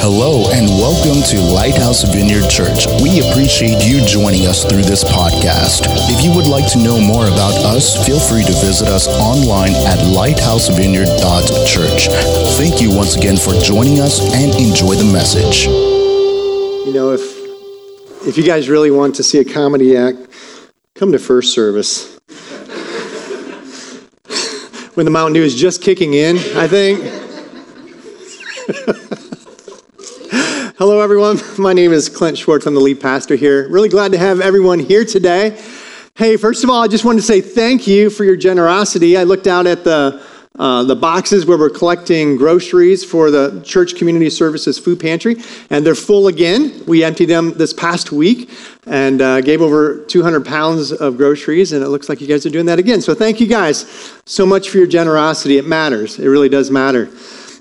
Hello and welcome to Lighthouse Vineyard Church. We appreciate you joining us through this podcast. If you would like to know more about us, feel free to visit us online at lighthousevineyard.church. Thank you once again for joining us and enjoy the message. You know, if if you guys really want to see a comedy act, come to first service. when the Mountain Dew is just kicking in, I think. Everyone. My name is Clint Schwartz. I'm the lead pastor here. Really glad to have everyone here today. Hey, first of all, I just wanted to say thank you for your generosity. I looked out at the uh, the boxes where we're collecting groceries for the Church Community Services Food Pantry, and they're full again. We emptied them this past week and uh, gave over 200 pounds of groceries, and it looks like you guys are doing that again. So thank you guys so much for your generosity. It matters, it really does matter.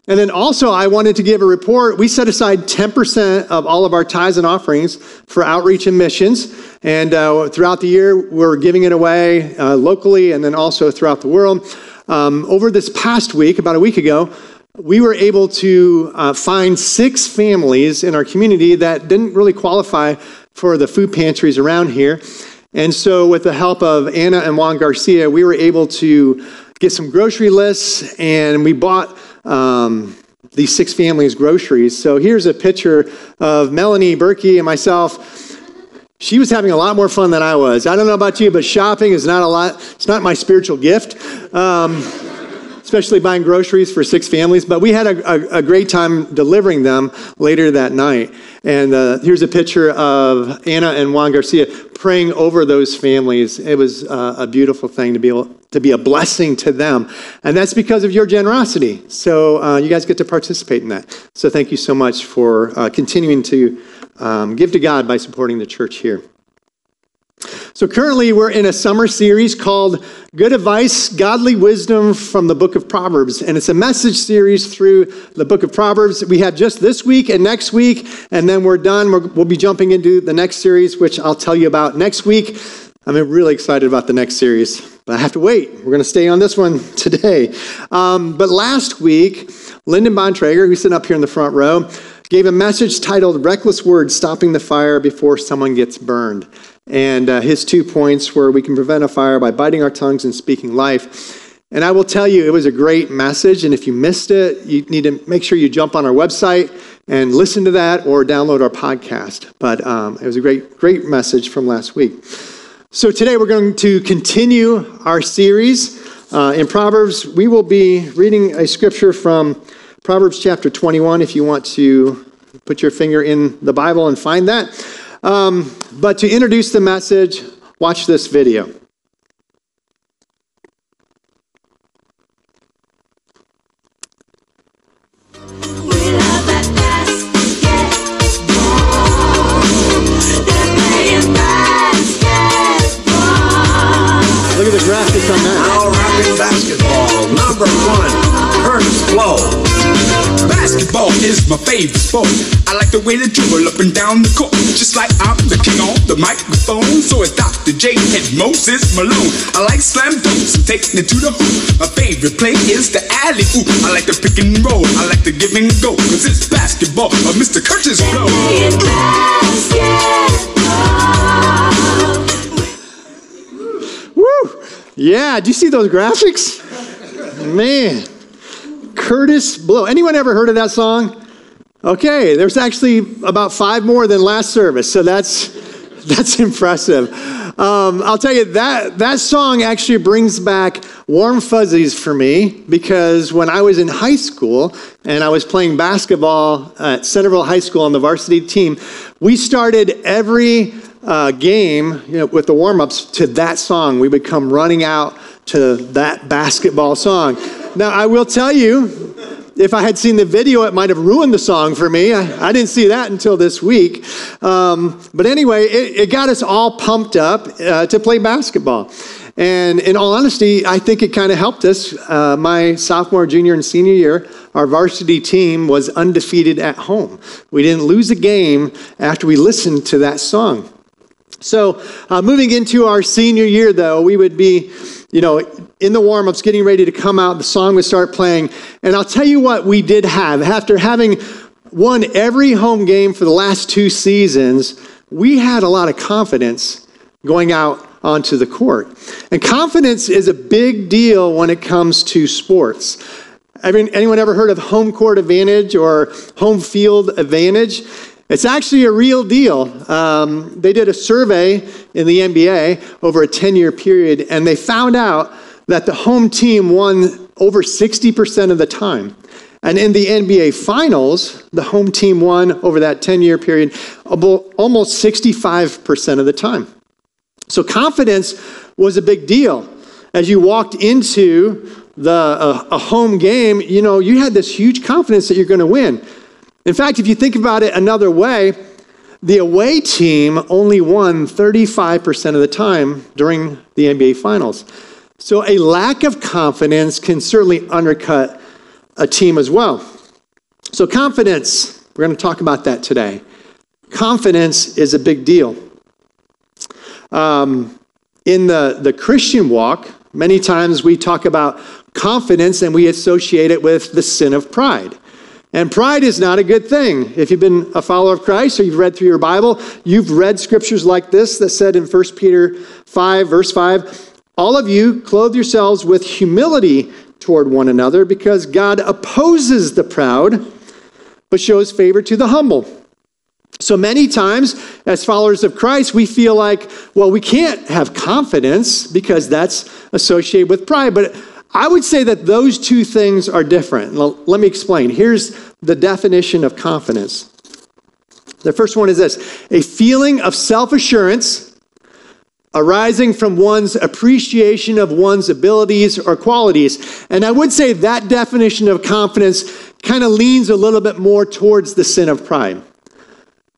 And then also, I wanted to give a report. We set aside 10% of all of our tithes and offerings for outreach and missions. And uh, throughout the year, we're giving it away uh, locally and then also throughout the world. Um, over this past week, about a week ago, we were able to uh, find six families in our community that didn't really qualify for the food pantries around here. And so, with the help of Anna and Juan Garcia, we were able to get some grocery lists and we bought um, these six families groceries. So here's a picture of Melanie Berkey and myself. She was having a lot more fun than I was. I don't know about you, but shopping is not a lot. It's not my spiritual gift, um, especially buying groceries for six families. But we had a, a, a great time delivering them later that night. And uh, here's a picture of Anna and Juan Garcia praying over those families. It was uh, a beautiful thing to be able to be a blessing to them. And that's because of your generosity. So uh, you guys get to participate in that. So thank you so much for uh, continuing to um, give to God by supporting the church here. So currently, we're in a summer series called Good Advice, Godly Wisdom from the Book of Proverbs. And it's a message series through the Book of Proverbs. We have just this week and next week, and then we're done. we will be jumping into the next series, which I'll tell you about next week. I'm really excited about the next series, but I have to wait. We're going to stay on this one today. Um, but last week, Lyndon Bontrager, who's sitting up here in the front row, gave a message titled Reckless Words Stopping the Fire Before Someone Gets Burned. And uh, his two points were we can prevent a fire by biting our tongues and speaking life. And I will tell you, it was a great message. And if you missed it, you need to make sure you jump on our website and listen to that or download our podcast. But um, it was a great, great message from last week. So today we're going to continue our series uh, in Proverbs. We will be reading a scripture from Proverbs chapter 21 if you want to put your finger in the Bible and find that. Um, but to introduce the message, watch this video. Look at the graphics on that. Now rapping basketball, number one, Kurtis Blow. Basketball is my favorite sport. I like the way they dribble up and down the court. Just like I'm the king on the microphone. So it's Dr. J and Moses Malone. I like slam dunks and taking it to the hoop. My favorite play is the alley oop. I like the pick and roll. I like the give and go. Cause it's basketball of Mr. Kurtis Blow. Woo! Yeah, do you see those graphics? Man. Kurtis Blow. Anyone ever heard of that song? Okay, there's actually about five more than last service, so that's that's impressive. Um, I'll tell you that that song actually brings back warm fuzzies for me because when I was in high school and I was playing basketball at Centerville High School on the varsity team, we started every uh, game you know, with the warm ups to that song. We would come running out to that basketball song. Now, I will tell you, if I had seen the video, it might have ruined the song for me. I, I didn't see that until this week. Um, but anyway, it, it, got us all pumped up uh, to play basketball. And in all honesty, I think it kind of helped us. Uh, my sophomore, junior, and senior year, our varsity team was undefeated at home. We didn't lose a game after we listened to that song. So, uh, moving into our senior year, though, we would be, you know, in the warm ups, getting ready to come out. The song would start playing. And I'll tell you what we did have. After having won every home game for the last two seasons, we had a lot of confidence going out onto the court. And confidence is a big deal when it comes to sports. I mean, anyone ever heard of home court advantage or home field advantage? It's actually a real deal. Um, they did a survey in the NBA over a 10 year period, and they found out that the home team won over 60% of the time. And in the NBA Finals, the home team won over that 10 year period almost 65% of the time. So confidence was a big deal. As you walked into the, uh, a home game, you know, you had this huge confidence that you're going to win. In fact, if you think about it another way, the away team only won 35% of the time during the NBA Finals. So a lack of confidence can certainly undercut a team as well. So, confidence, we're going to talk about that today. Confidence is a big deal. Um, in the, the Christian walk, many times we talk about confidence and we associate it with the sin of pride. And pride is not a good thing. If you've been a follower of Christ or you've read through your Bible, you've read scriptures like this that said in 1 Peter 5, verse 5, all of you clothe yourselves with humility toward one another because God opposes the proud but shows favor to the humble. So many times, as followers of Christ, we feel like, well, we can't have confidence because that's associated with pride. But I would say that those two things are different. Let me explain. Here's the definition of confidence. The first one is this a feeling of self assurance arising from one's appreciation of one's abilities or qualities. And I would say that definition of confidence kind of leans a little bit more towards the sin of pride.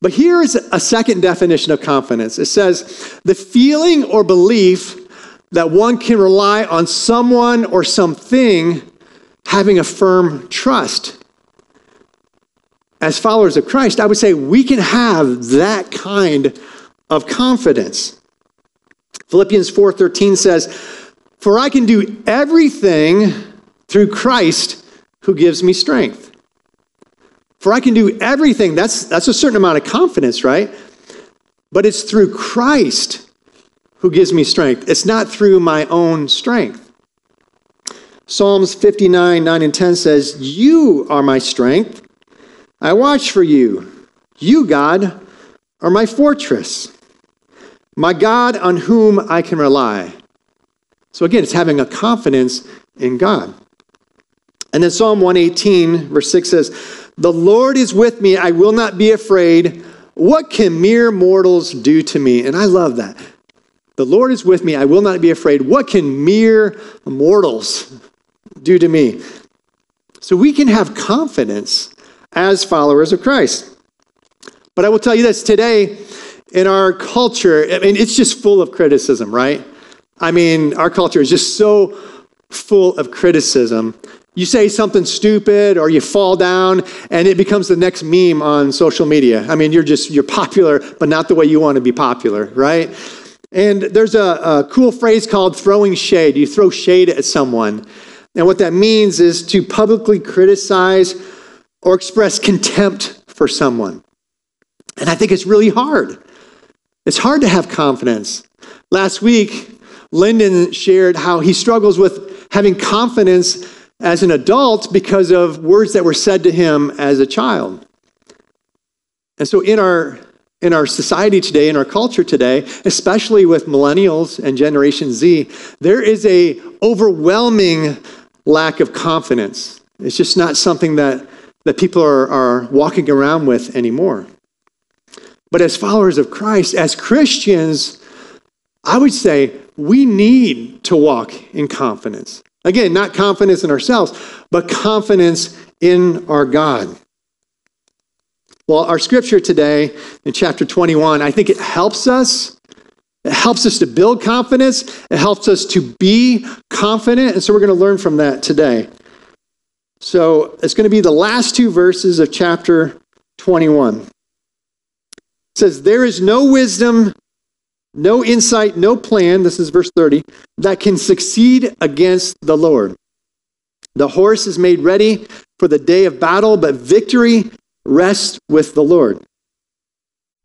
But here is a second definition of confidence it says, the feeling or belief that one can rely on someone or something having a firm trust. As followers of Christ, I would say we can have that kind of confidence. Philippians 4:13 says, "For I can do everything through Christ who gives me strength." For I can do everything. That's that's a certain amount of confidence, right? But it's through Christ who gives me strength. It's not through my own strength. Psalms 59, 9 and 10 says, You are my strength. I watch for you. You, God, are my fortress my God on whom I can rely. So again, it's having a confidence in God. And then Psalm 118, verse 6 says, The Lord is with me, I will not be afraid. What can mere mortals do to me? And I love that. The Lord is with me, I will not be afraid. What can mere mortals do to me? So we can have confidence as followers of Christ. But I will tell you this today, in our culture, I mean, it's just full of criticism, right? I mean, our culture is just so full of criticism. You say something stupid or you fall down and it becomes the next meme on social media. I mean, you're just, you're popular, but not the way you want to be popular, right? And there's a, a cool phrase called throwing shade. You throw shade at someone. And what that means is to publicly criticize or express contempt for someone. And I think it's really hard. It's hard to have confidence. Last week, Lyndon shared how he struggles with having confidence as an adult because of words that were said to him as a child. And so in our in our society today, in our culture today, especially with millennials and Generation Z, there is a overwhelming lack of confidence. It's just not something that, that people are, are walking around with anymore. But as followers of Christ, as Christians, I would say we need to walk in confidence. Again, not confidence in ourselves, but confidence in our God. Well, our scripture today in chapter 21, I think it helps us. It helps us to build confidence. It helps us to be confident. And so we're going to learn from that today. So it's going to be the last two verses of chapter 21 says, There is no wisdom, no insight, no plan, this is verse 30, that can succeed against the Lord. The horse is made ready for the day of battle, but victory rest with the Lord.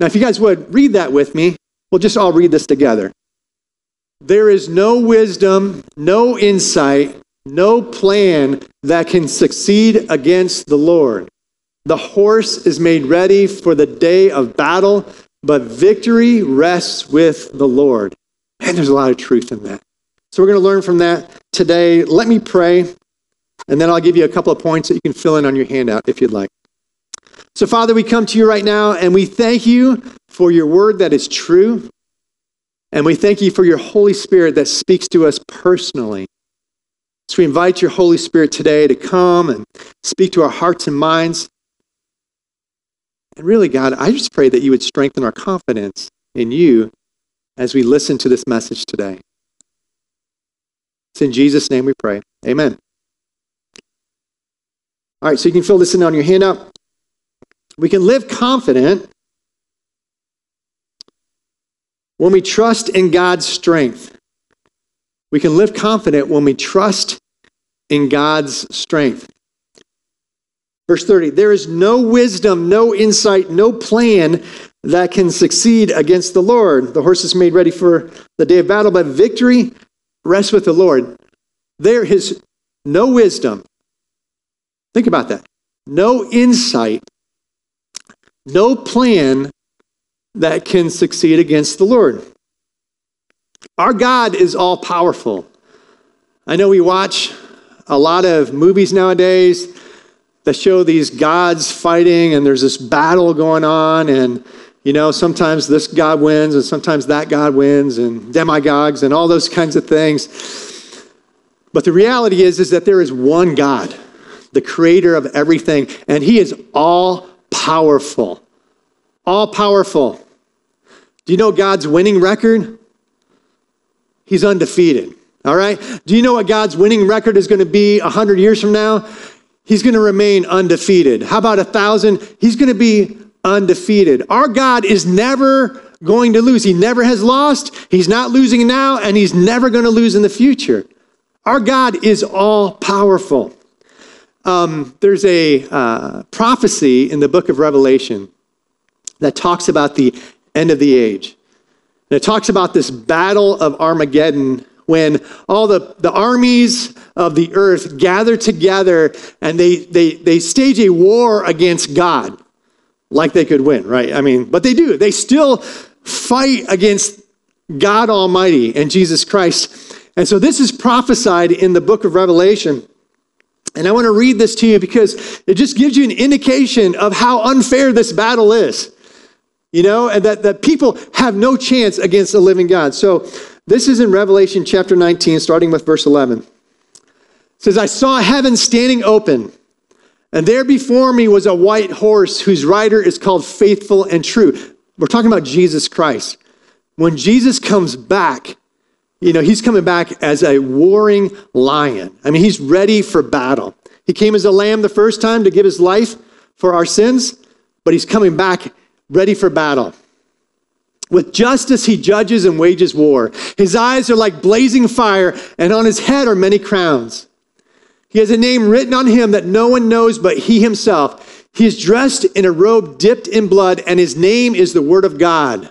Now, if you guys would read that with me, we'll just all read this together. There is no wisdom, no insight, no plan that can succeed against the Lord. The horse is made ready for the day of battle, but victory rests with the Lord. And there's a lot of truth in that. So we're going to learn from that today. Let me pray, and then I'll give you a couple of points that you can fill in on your handout if you'd like. So, Father, we come to you right now, and we thank you for your word that is true. And we thank you for your Holy Spirit that speaks to us personally. So we invite your Holy Spirit today to come and speak to our hearts and minds. And really, God, I just pray that you would strengthen our confidence in you as we listen to this message today. It's in Jesus' name we pray. Amen. All right, so you can fill this in on your handout. We can live confident when we trust in God's strength. We can live confident when we trust in God's strength. Verse 30 There is no wisdom, no insight, no plan that can succeed against the Lord. The horse is made ready for the day of battle, but victory rests with the Lord. There is no wisdom. Think about that. No insight, no plan that can succeed against the Lord. Our God is all powerful. I know we watch a lot of movies nowadays that show these gods fighting and there's this battle going on and you know sometimes this god wins and sometimes that god wins and demigods and all those kinds of things but the reality is is that there is one god the creator of everything and he is all powerful all powerful do you know God's winning record? He's undefeated. All right? Do you know what God's winning record is going to be 100 years from now? He's going to remain undefeated. How about a thousand? He's going to be undefeated. Our God is never going to lose. He never has lost. He's not losing now, and he's never going to lose in the future. Our God is all powerful. Um, there's a uh, prophecy in the book of Revelation that talks about the end of the age. And it talks about this battle of Armageddon when all the, the armies of the earth gather together and they, they, they stage a war against God like they could win, right? I mean, but they do. They still fight against God Almighty and Jesus Christ. And so this is prophesied in the book of Revelation. And I want to read this to you because it just gives you an indication of how unfair this battle is you know, and that, that people have no chance against a living God. So this is in Revelation chapter 19, starting with verse 11. It says, I saw heaven standing open, and there before me was a white horse whose rider is called Faithful and True. We're talking about Jesus Christ. When Jesus comes back, you know, he's coming back as a warring lion. I mean, he's ready for battle. He came as a lamb the first time to give his life for our sins, but he's coming back ready for battle. With justice, he judges and wages war. His eyes are like blazing fire, and on his head are many crowns. He has a name written on him that no one knows but he himself. He is dressed in a robe dipped in blood, and his name is the Word of God.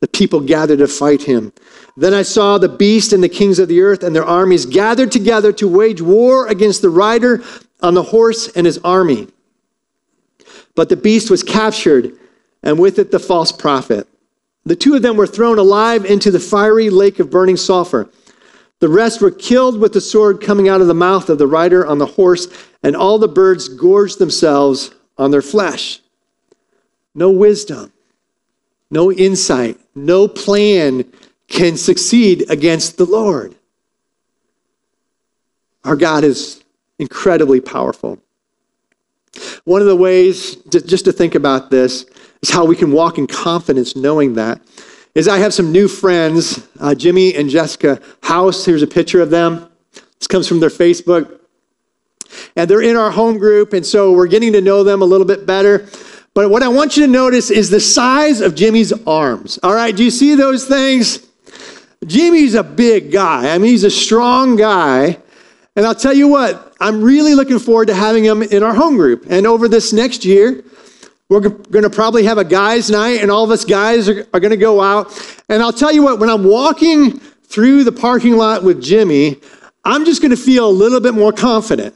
the people gathered to fight him. Then I saw the beast and the kings of the earth and their armies gathered together to wage war against the rider on the horse and his army. But the beast was captured, and with it the false prophet. The two of them were thrown alive into the fiery lake of burning sulfur. The rest were killed with the sword coming out of the mouth of the rider on the horse, and all the birds gorged themselves on their flesh. No wisdom, no insight, no plan can succeed against the Lord. Our God is incredibly powerful. One of the ways, just to think about this, is how we can walk in confidence knowing that. Is I have some new friends, uh, Jimmy and Jessica House. Here's a picture of them. This comes from their Facebook. And they're in our home group, and so we're getting to know them a little bit better. But what I want you to notice is the size of Jimmy's arms. All right, do you see those things? Jimmy's a big guy. I mean, he's a strong guy. And I'll tell you what, I'm really looking forward to having him in our home group. And over this next year, we're going to probably have a guys' night, and all of us guys are, are going to go out. And I'll tell you what, when I'm walking through the parking lot with Jimmy, I'm just going to feel a little bit more confident.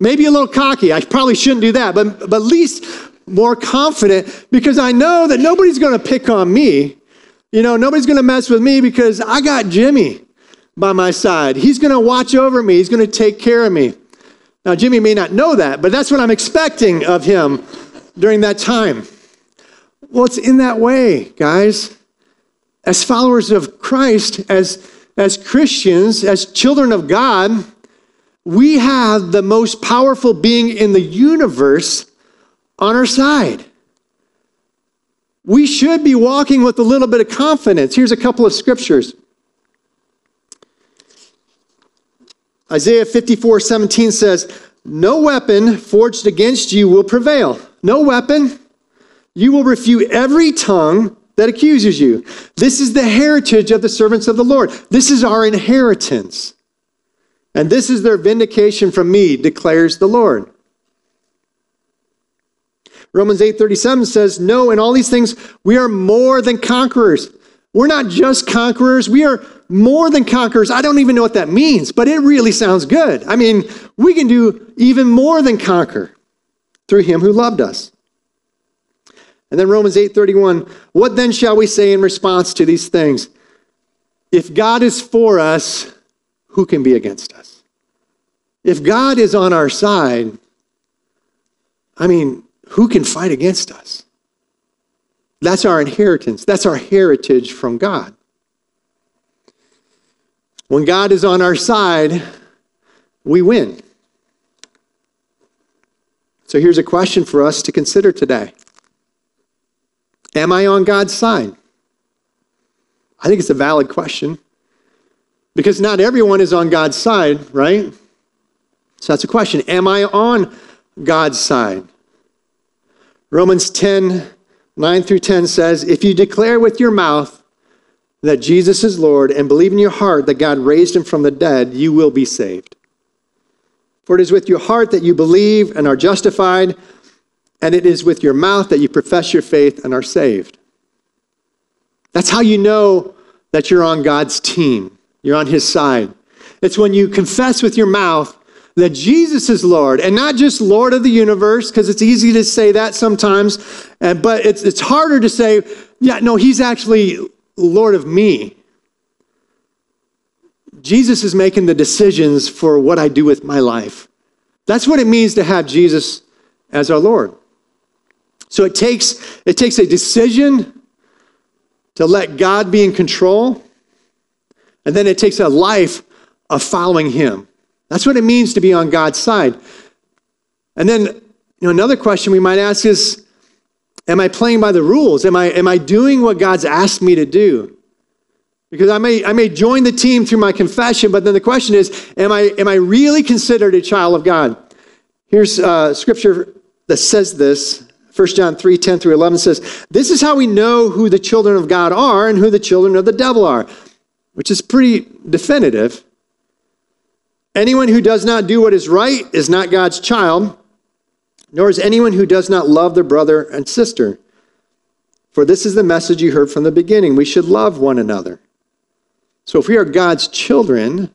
Maybe a little cocky. I probably shouldn't do that, but, but at least more confident because I know that nobody's going to pick on me. You know, nobody's going to mess with me because I got Jimmy by my side. He's going to watch over me, he's going to take care of me. Now, Jimmy may not know that, but that's what I'm expecting of him during that time. Well, it's in that way, guys. As followers of Christ, as, as Christians, as children of God, we have the most powerful being in the universe on our side. We should be walking with a little bit of confidence. Here's a couple of scriptures. Isaiah 54 17 says, No weapon forged against you will prevail. No weapon. You will refute every tongue that accuses you. This is the heritage of the servants of the Lord. This is our inheritance. And this is their vindication from me, declares the Lord. Romans 8:37 says, "No, in all these things we are more than conquerors." We're not just conquerors, we are more than conquerors. I don't even know what that means, but it really sounds good. I mean, we can do even more than conquer through him who loved us. And then Romans 8:31, what then shall we say in response to these things? If God is for us, who can be against us? If God is on our side, I mean, who can fight against us? That's our inheritance. That's our heritage from God. When God is on our side, we win. So here's a question for us to consider today Am I on God's side? I think it's a valid question because not everyone is on God's side, right? So that's a question. Am I on God's side? Romans 10 9 through 10 says, If you declare with your mouth that Jesus is Lord and believe in your heart that God raised him from the dead, you will be saved. For it is with your heart that you believe and are justified, and it is with your mouth that you profess your faith and are saved. That's how you know that you're on God's team, you're on his side. It's when you confess with your mouth that Jesus is Lord, and not just Lord of the universe, because it's easy to say that sometimes, uh, but it's, it's harder to say, yeah, no, he's actually Lord of me. Jesus is making the decisions for what I do with my life. That's what it means to have Jesus as our Lord. So it takes, it takes a decision to let God be in control, and then it takes a life of following Him. That's what it means to be on God's side. And then, you know, another question we might ask is Am I playing by the rules? Am I, am I doing what God's asked me to do? Because I may, I may join the team through my confession, but then the question is, am I, am I really considered a child of God? Here's uh, scripture that says this. 1 John 3 10 through 11 says, This is how we know who the children of God are and who the children of the devil are, which is pretty definitive. Anyone who does not do what is right is not God's child nor is anyone who does not love their brother and sister. For this is the message you heard from the beginning. We should love one another. So if we are God's children,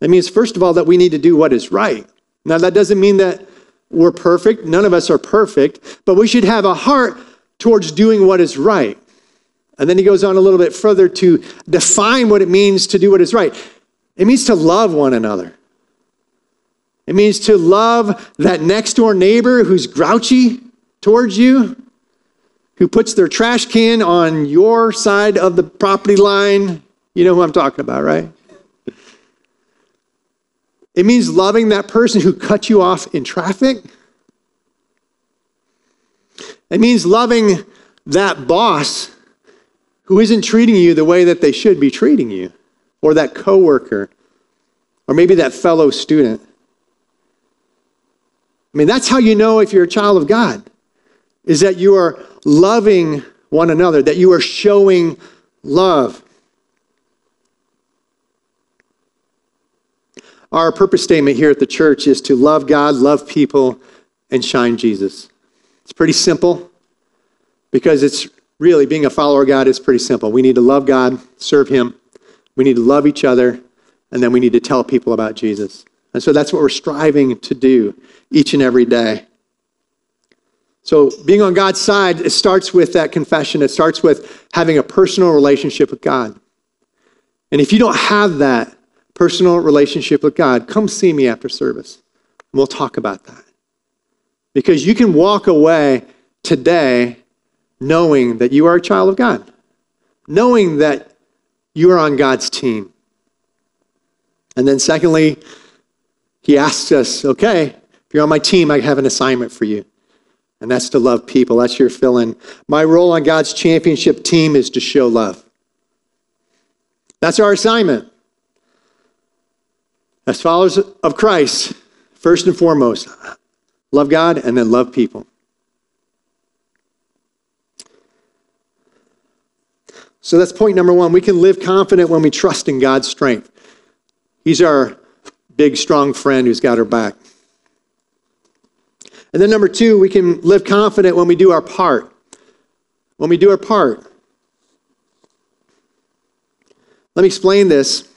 that means, first of all, that we need to do what is right. Now, that doesn't mean that we're perfect. None of us are perfect, but we should have a heart towards doing what is right. And then he goes on a little bit further to define what it means to do what is right. It means to love one another. It means to love that next door neighbor who's grouchy towards you, who puts their trash can on your side of the property line. You know who I'm talking about, right? It means loving that person who cut you off in traffic. It means loving that boss who isn't treating you the way that they should be treating you, or that coworker, or maybe that fellow student. I mean, that's how you know if you're a child of God, is that you are loving one another, that you are showing love. Our purpose statement here at the church is to love God, love people, and shine Jesus. It's pretty simple because it's really, being a follower of God is pretty simple. We need to love God, serve Him, we need to love each other, and then we need to tell people about Jesus. And so that's what we're striving to do each and every day. So, being on God's side, it starts with that confession. It starts with having a personal relationship with God. And if you don't have that personal relationship with God, come see me after service. And we'll talk about that. Because you can walk away today knowing that you are a child of God, knowing that you are on God's team. And then, secondly, he asks us, okay, if you're on my team, I have an assignment for you. And that's to love people. That's your fill in. My role on God's championship team is to show love. That's our assignment. As followers of Christ, first and foremost, love God and then love people. So that's point number one. We can live confident when we trust in God's strength. He's our big, strong friend who's got her back. And then number two, we can live confident when we do our part. When we do our part. Let me explain this.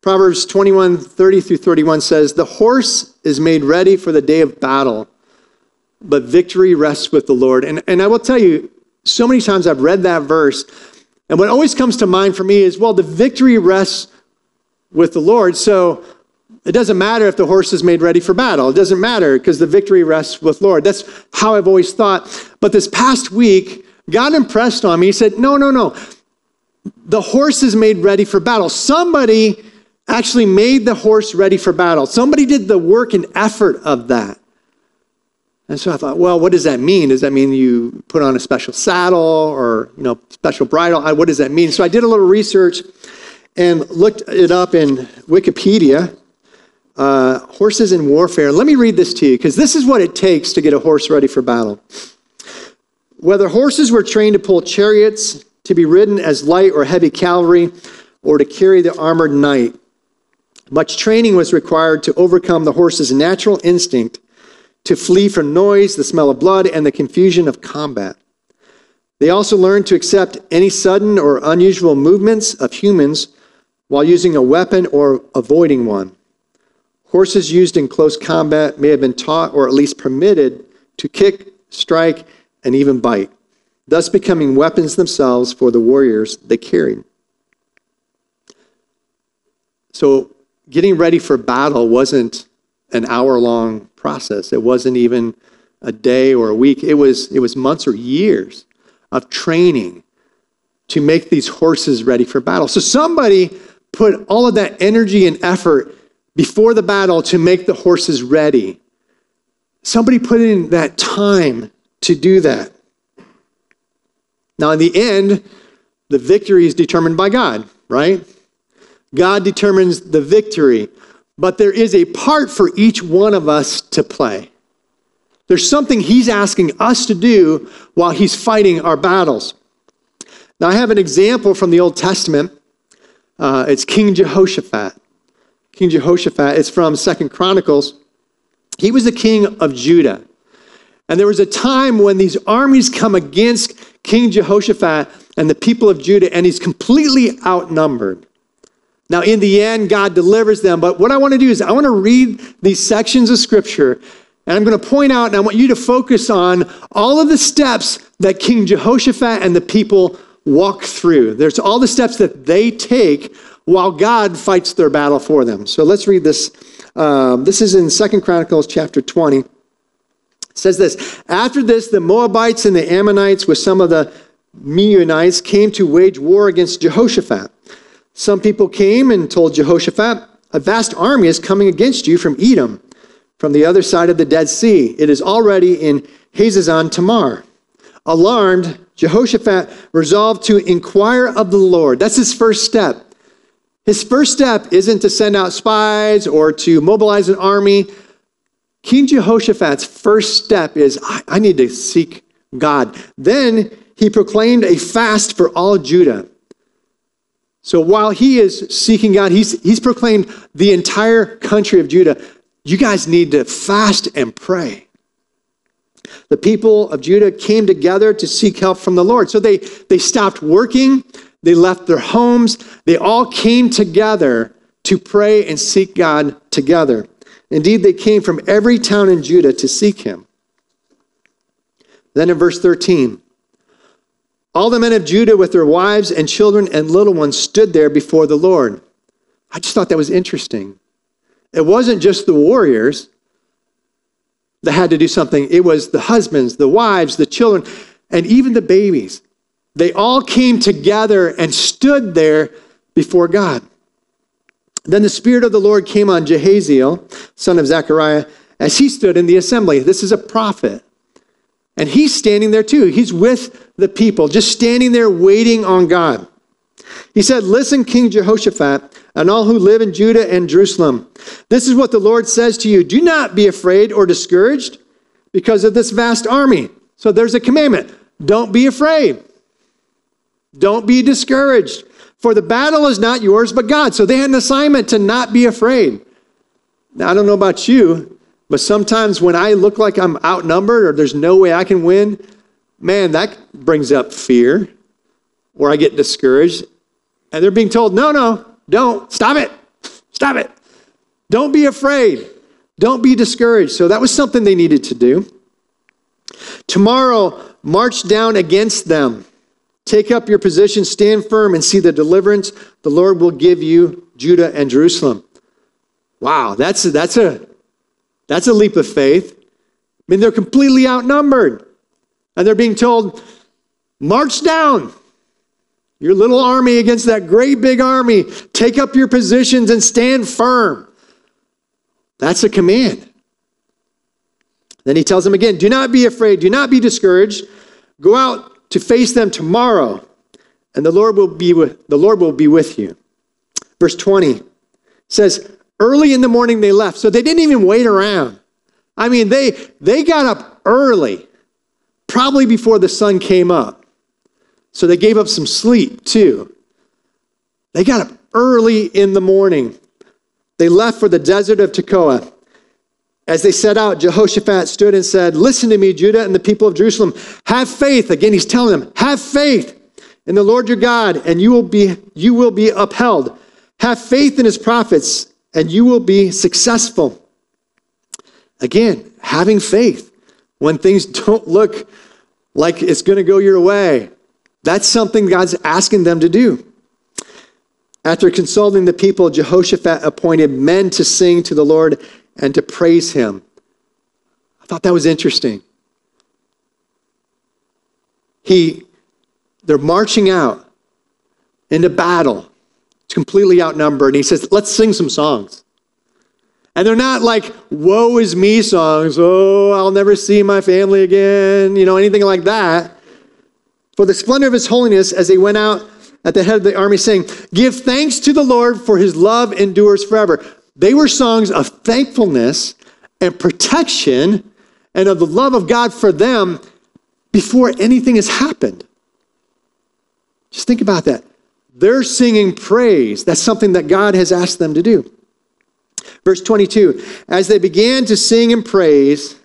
Proverbs 21 30 through 31 says, The horse is made ready for the day of battle, but victory rests with the Lord. And, and I will tell you, so many times I've read that verse and what always comes to mind for me is well, the victory rests with the Lord. So it doesn't matter if the horse is made ready for battle. It doesn't matter because the victory rests with Lord. That's how I've always thought. But this past week, God impressed on me. He said, No, no, no. The horse is made ready for battle. Somebody actually made the horse ready for battle. Somebody did the work and effort of that. And so I thought, well, what does that mean? Does that mean you put on a special saddle or, you know, special bridle? What does that mean? So I did a little research and looked it up in Wikipedia. Uh, horses in warfare. Let me read this to you because this is what it takes to get a horse ready for battle. Whether horses were trained to pull chariots, to be ridden as light or heavy cavalry, or to carry the armored knight, much training was required to overcome the horse's natural instinct to flee from noise, the smell of blood, and the confusion of combat. They also learned to accept any sudden or unusual movements of humans while using a weapon or avoiding one. Horses used in close combat may have been taught or at least permitted to kick, strike, and even bite, thus becoming weapons themselves for the warriors they carried. So, getting ready for battle wasn't an hour long process. It wasn't even a day or a week. It was, it was months or years of training to make these horses ready for battle. So somebody put all of that energy and effort before the battle to make the horses ready. Somebody put in that time to do that. Now, in the end, the victory is determined by God, right? God determines the victory but there is a part for each one of us to play. There's something he's asking us to do while he's fighting our battles. Now, I have an example from the Old Testament. Uh, it's King Jehoshaphat. King Jehoshaphat, it's from Second Chronicles. He was the king of Judah. And there was a time when these armies come against King Jehoshaphat and the people of Judah, and he's completely outnumbered. Now, in the end, God delivers them. But what I want to do is I want to read these sections of scripture, and I'm going to point out, and I want you to focus on all of the steps that King Jehoshaphat and the people walk through. There's all the steps that they take while God fights their battle for them. So let's read this. Um, this is in Second Chronicles chapter 20. It says this After this, the Moabites and the Ammonites, with some of the Meunites, came to wage war against Jehoshaphat. Some people came and told Jehoshaphat, A vast army is coming against you from Edom, from the other side of the Dead Sea. It is already in Hazezon Tamar. Alarmed, Jehoshaphat resolved to inquire of the Lord. That's his first step. His first step isn't to send out spies or to mobilize an army. King Jehoshaphat's first step is I, need to seek God. Then he proclaimed a fast for all Judah. So while he is seeking God, he's, he's proclaimed the entire country of Judah, you guys need to fast and pray. The people of Judah came together to seek help from the Lord. So they, they stopped working, they left their homes, they all came together to pray and seek God together. Indeed, they came from every town in Judah to seek him. Then in verse 13, all the men of Judah with their wives and children and little ones stood there before the Lord. I just thought that was interesting. It wasn't just the warriors that had to do something, it was the husbands, the wives, the children, and even the babies. They all came together and stood there before God. Then the Spirit of the Lord came on Jehaziel, son of Zechariah, as he stood in the assembly. This is a prophet. And he's standing there too. He's with the people, just standing there waiting on God. He said, Listen, King Jehoshaphat, and all who live in Judah and Jerusalem. This is what the Lord says to you Do not be afraid or discouraged because of this vast army. So there's a commandment don't be afraid, don't be discouraged. For the battle is not yours, but God. So they had an assignment to not be afraid. Now, I don't know about you, but sometimes when I look like I'm outnumbered or there's no way I can win, man, that brings up fear or I get discouraged. And they're being told, no, no, don't. Stop it. Stop it. Don't be afraid. Don't be discouraged. So that was something they needed to do. Tomorrow, march down against them. Take up your position, stand firm, and see the deliverance the Lord will give you, Judah and Jerusalem. Wow, that's a, that's a that's a leap of faith. I mean, they're completely outnumbered. And they're being told, march down. Your little army against that great big army. Take up your positions and stand firm. That's a command. Then he tells them again, do not be afraid, do not be discouraged. Go out to face them tomorrow, and the Lord will be with, the Lord will be with you. Verse 20 says, Early in the morning they left, so they didn't even wait around. I mean, they, they got up early, probably before the sun came up. So they gave up some sleep too. They got up early in the morning. They left for the desert of Tekoa. As they set out, Jehoshaphat stood and said, Listen to me, Judah and the people of Jerusalem. Have faith. Again, he's telling them, have faith in the Lord your God, and you will be, you will be upheld. Have faith in his prophets and you will be successful. Again, having faith when things don't look like it's going to go your way. That's something God's asking them to do. After consulting the people, Jehoshaphat appointed men to sing to the Lord and to praise him. I thought that was interesting. He, they're marching out into battle It's completely outnumbered. And he says, let's sing some songs. And they're not like, woe is me songs. Oh, I'll never see my family again, you know, anything like that. For the splendor of his holiness, as they went out at the head of the army, saying, Give thanks to the Lord, for his love endures forever. They were songs of thankfulness and protection and of the love of God for them before anything has happened. Just think about that. They're singing praise. That's something that God has asked them to do. Verse 22 As they began to sing and praise,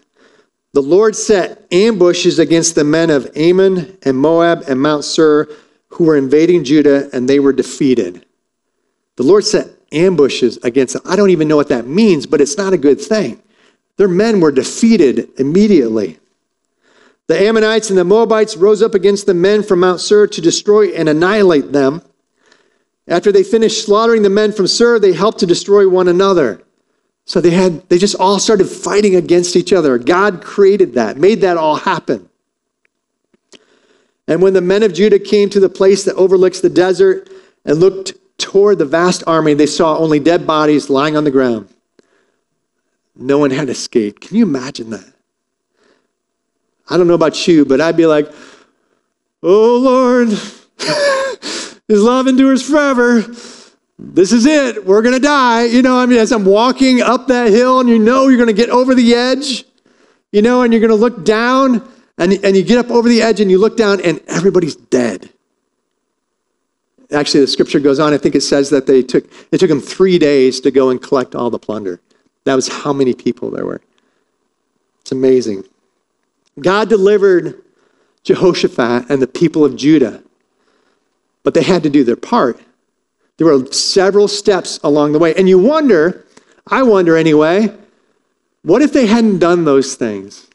the Lord set ambushes against the men of Ammon and Moab and Mount Seir who were invading Judah, and they were defeated. The Lord set ambushes against them. I don't even know what that means, but it's not a good thing. Their men were defeated immediately. The Ammonites and the Moabites rose up against the men from Mount Sur to destroy and annihilate them. After they finished slaughtering the men from Sur, they helped to destroy one another. So they had they just all started fighting against each other. God created that, made that all happen. And when the men of Judah came to the place that overlooks the desert and looked toward the vast army, they saw only dead bodies lying on the ground. No one had escaped. Can you imagine that? I don't know about you, but I'd be like, Oh Lord, his love endures forever. This is it. We're going to die. You know, I mean, as I'm walking up that hill and you know you're going to get over the edge, you know, and you're going to look down and, and you get up over the edge and you look down and everybody's dead. Actually, the scripture goes on. I think it says that they took, it took them three days to go and collect all the plunder. That was how many people there were. It's amazing. God delivered Jehoshaphat and the people of Judah, but they had to do their part. There were several steps along the way. And you wonder, I wonder anyway, what if they hadn't done those things?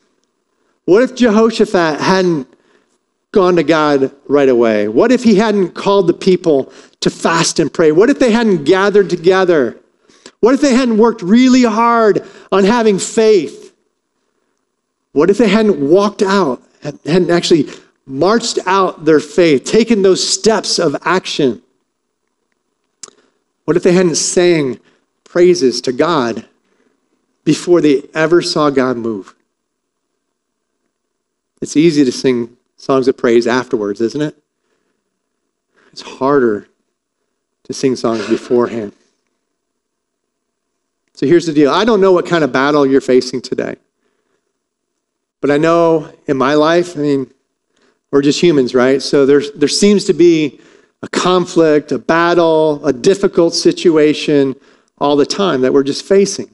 What if Jehoshaphat hadn't gone to God right away? What if he hadn't called the people to fast and pray? What if they hadn't gathered together? What if they hadn't worked really hard on having faith? What if they hadn't walked out, hadn't actually marched out their faith, taken those steps of action? What if they hadn't sang praises to God before they ever saw God move? It's easy to sing songs of praise afterwards, isn't it? It's harder to sing songs beforehand. So here's the deal I don't know what kind of battle you're facing today. But I know in my life, I mean, we're just humans, right? So there's, there seems to be a conflict, a battle, a difficult situation all the time that we're just facing.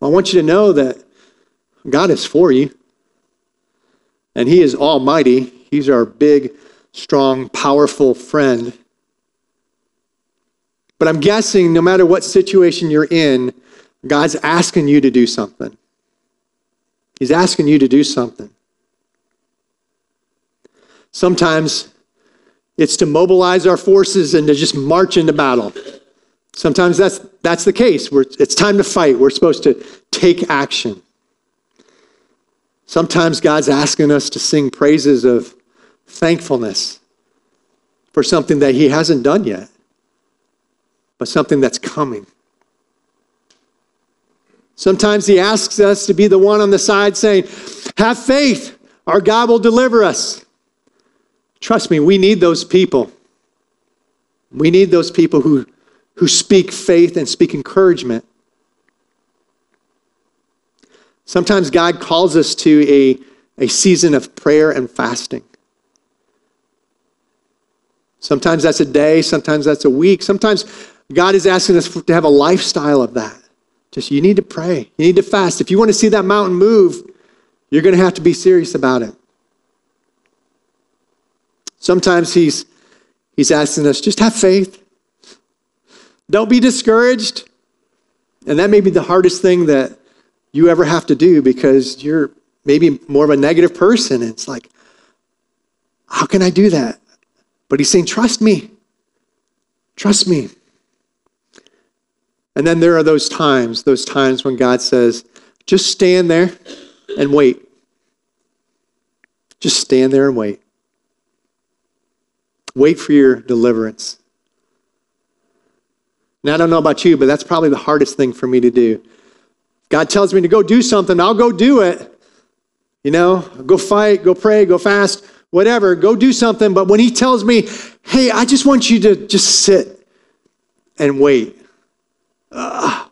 I want you to know that God is for you. And He is almighty. He's our big, strong, powerful friend. But I'm guessing no matter what situation you're in, God's asking you to do something. He's asking you to do something. Sometimes it's to mobilize our forces and to just march into battle. Sometimes that's, that's the case. We're, it's time to fight. We're supposed to take action. Sometimes God's asking us to sing praises of thankfulness for something that He hasn't done yet, but something that's coming. Sometimes He asks us to be the one on the side saying, Have faith, our God will deliver us. Trust me, we need those people. We need those people who, who speak faith and speak encouragement. Sometimes God calls us to a, a season of prayer and fasting. Sometimes that's a day, sometimes that's a week. Sometimes God is asking us to have a lifestyle of that. Just you need to pray, you need to fast. If you want to see that mountain move, you're going to have to be serious about it. Sometimes he's he's asking us just have faith. Don't be discouraged. And that may be the hardest thing that you ever have to do because you're maybe more of a negative person. It's like, how can I do that? But he's saying, trust me. Trust me. And then there are those times, those times when God says, just stand there and wait. Just stand there and wait. Wait for your deliverance. Now, I don't know about you, but that's probably the hardest thing for me to do. God tells me to go do something, I'll go do it. You know, go fight, go pray, go fast, whatever, go do something. But when He tells me, hey, I just want you to just sit and wait, uh,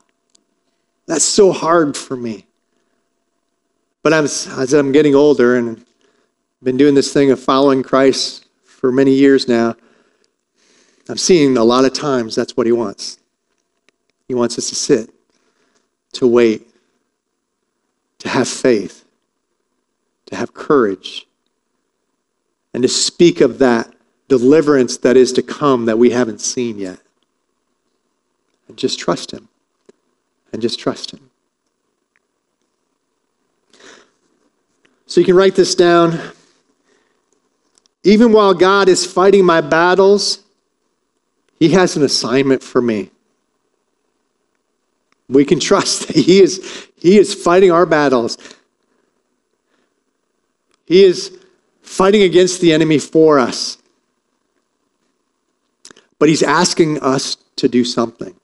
that's so hard for me. But I'm, as I'm getting older and been doing this thing of following Christ for many years now, I'm seeing a lot of times that's what He wants. He wants us to sit to wait, to have faith, to have courage, and to speak of that deliverance that is to come that we haven't seen yet. And just trust Him. And just trust Him. So you can write this down. Even while God is fighting my battles, He has an assignment for me. We can trust that he is, he is fighting our battles. He is fighting against the enemy for us. But he's asking us to do something.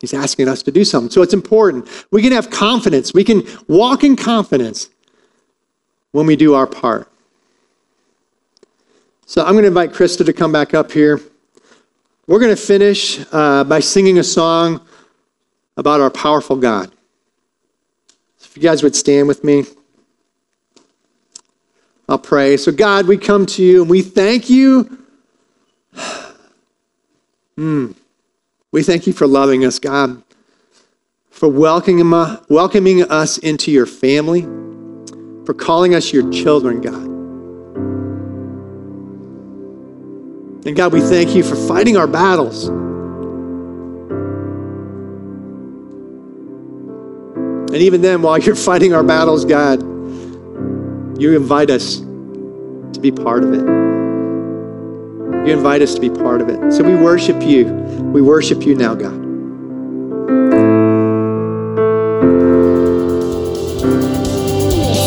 He's asking us to do something. So it's important. We can have confidence. We can walk in confidence when we do our part. So I'm going to invite Krista to come back up here. We're going to finish uh, by singing a song about our powerful God. If you guys would stand with me, I'll pray. So, God, we come to you and we thank you. Mm. We thank you for loving us, God, for welcoming, welcoming us into your family, for calling us your children, God. And God, we thank you for fighting our battles. And even then, while you're fighting our battles, God, you invite us to be part of it. You invite us to be part of it. So we worship you. We worship you now, God.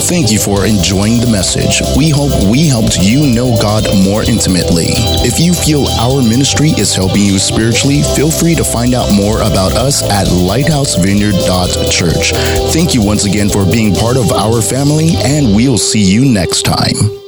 Thank you for enjoying the message. We hope we helped you know God more intimately. If you feel our ministry is helping you spiritually, feel free to find out more about us at lighthousevineyard.church. Thank you once again for being part of our family, and we'll see you next time.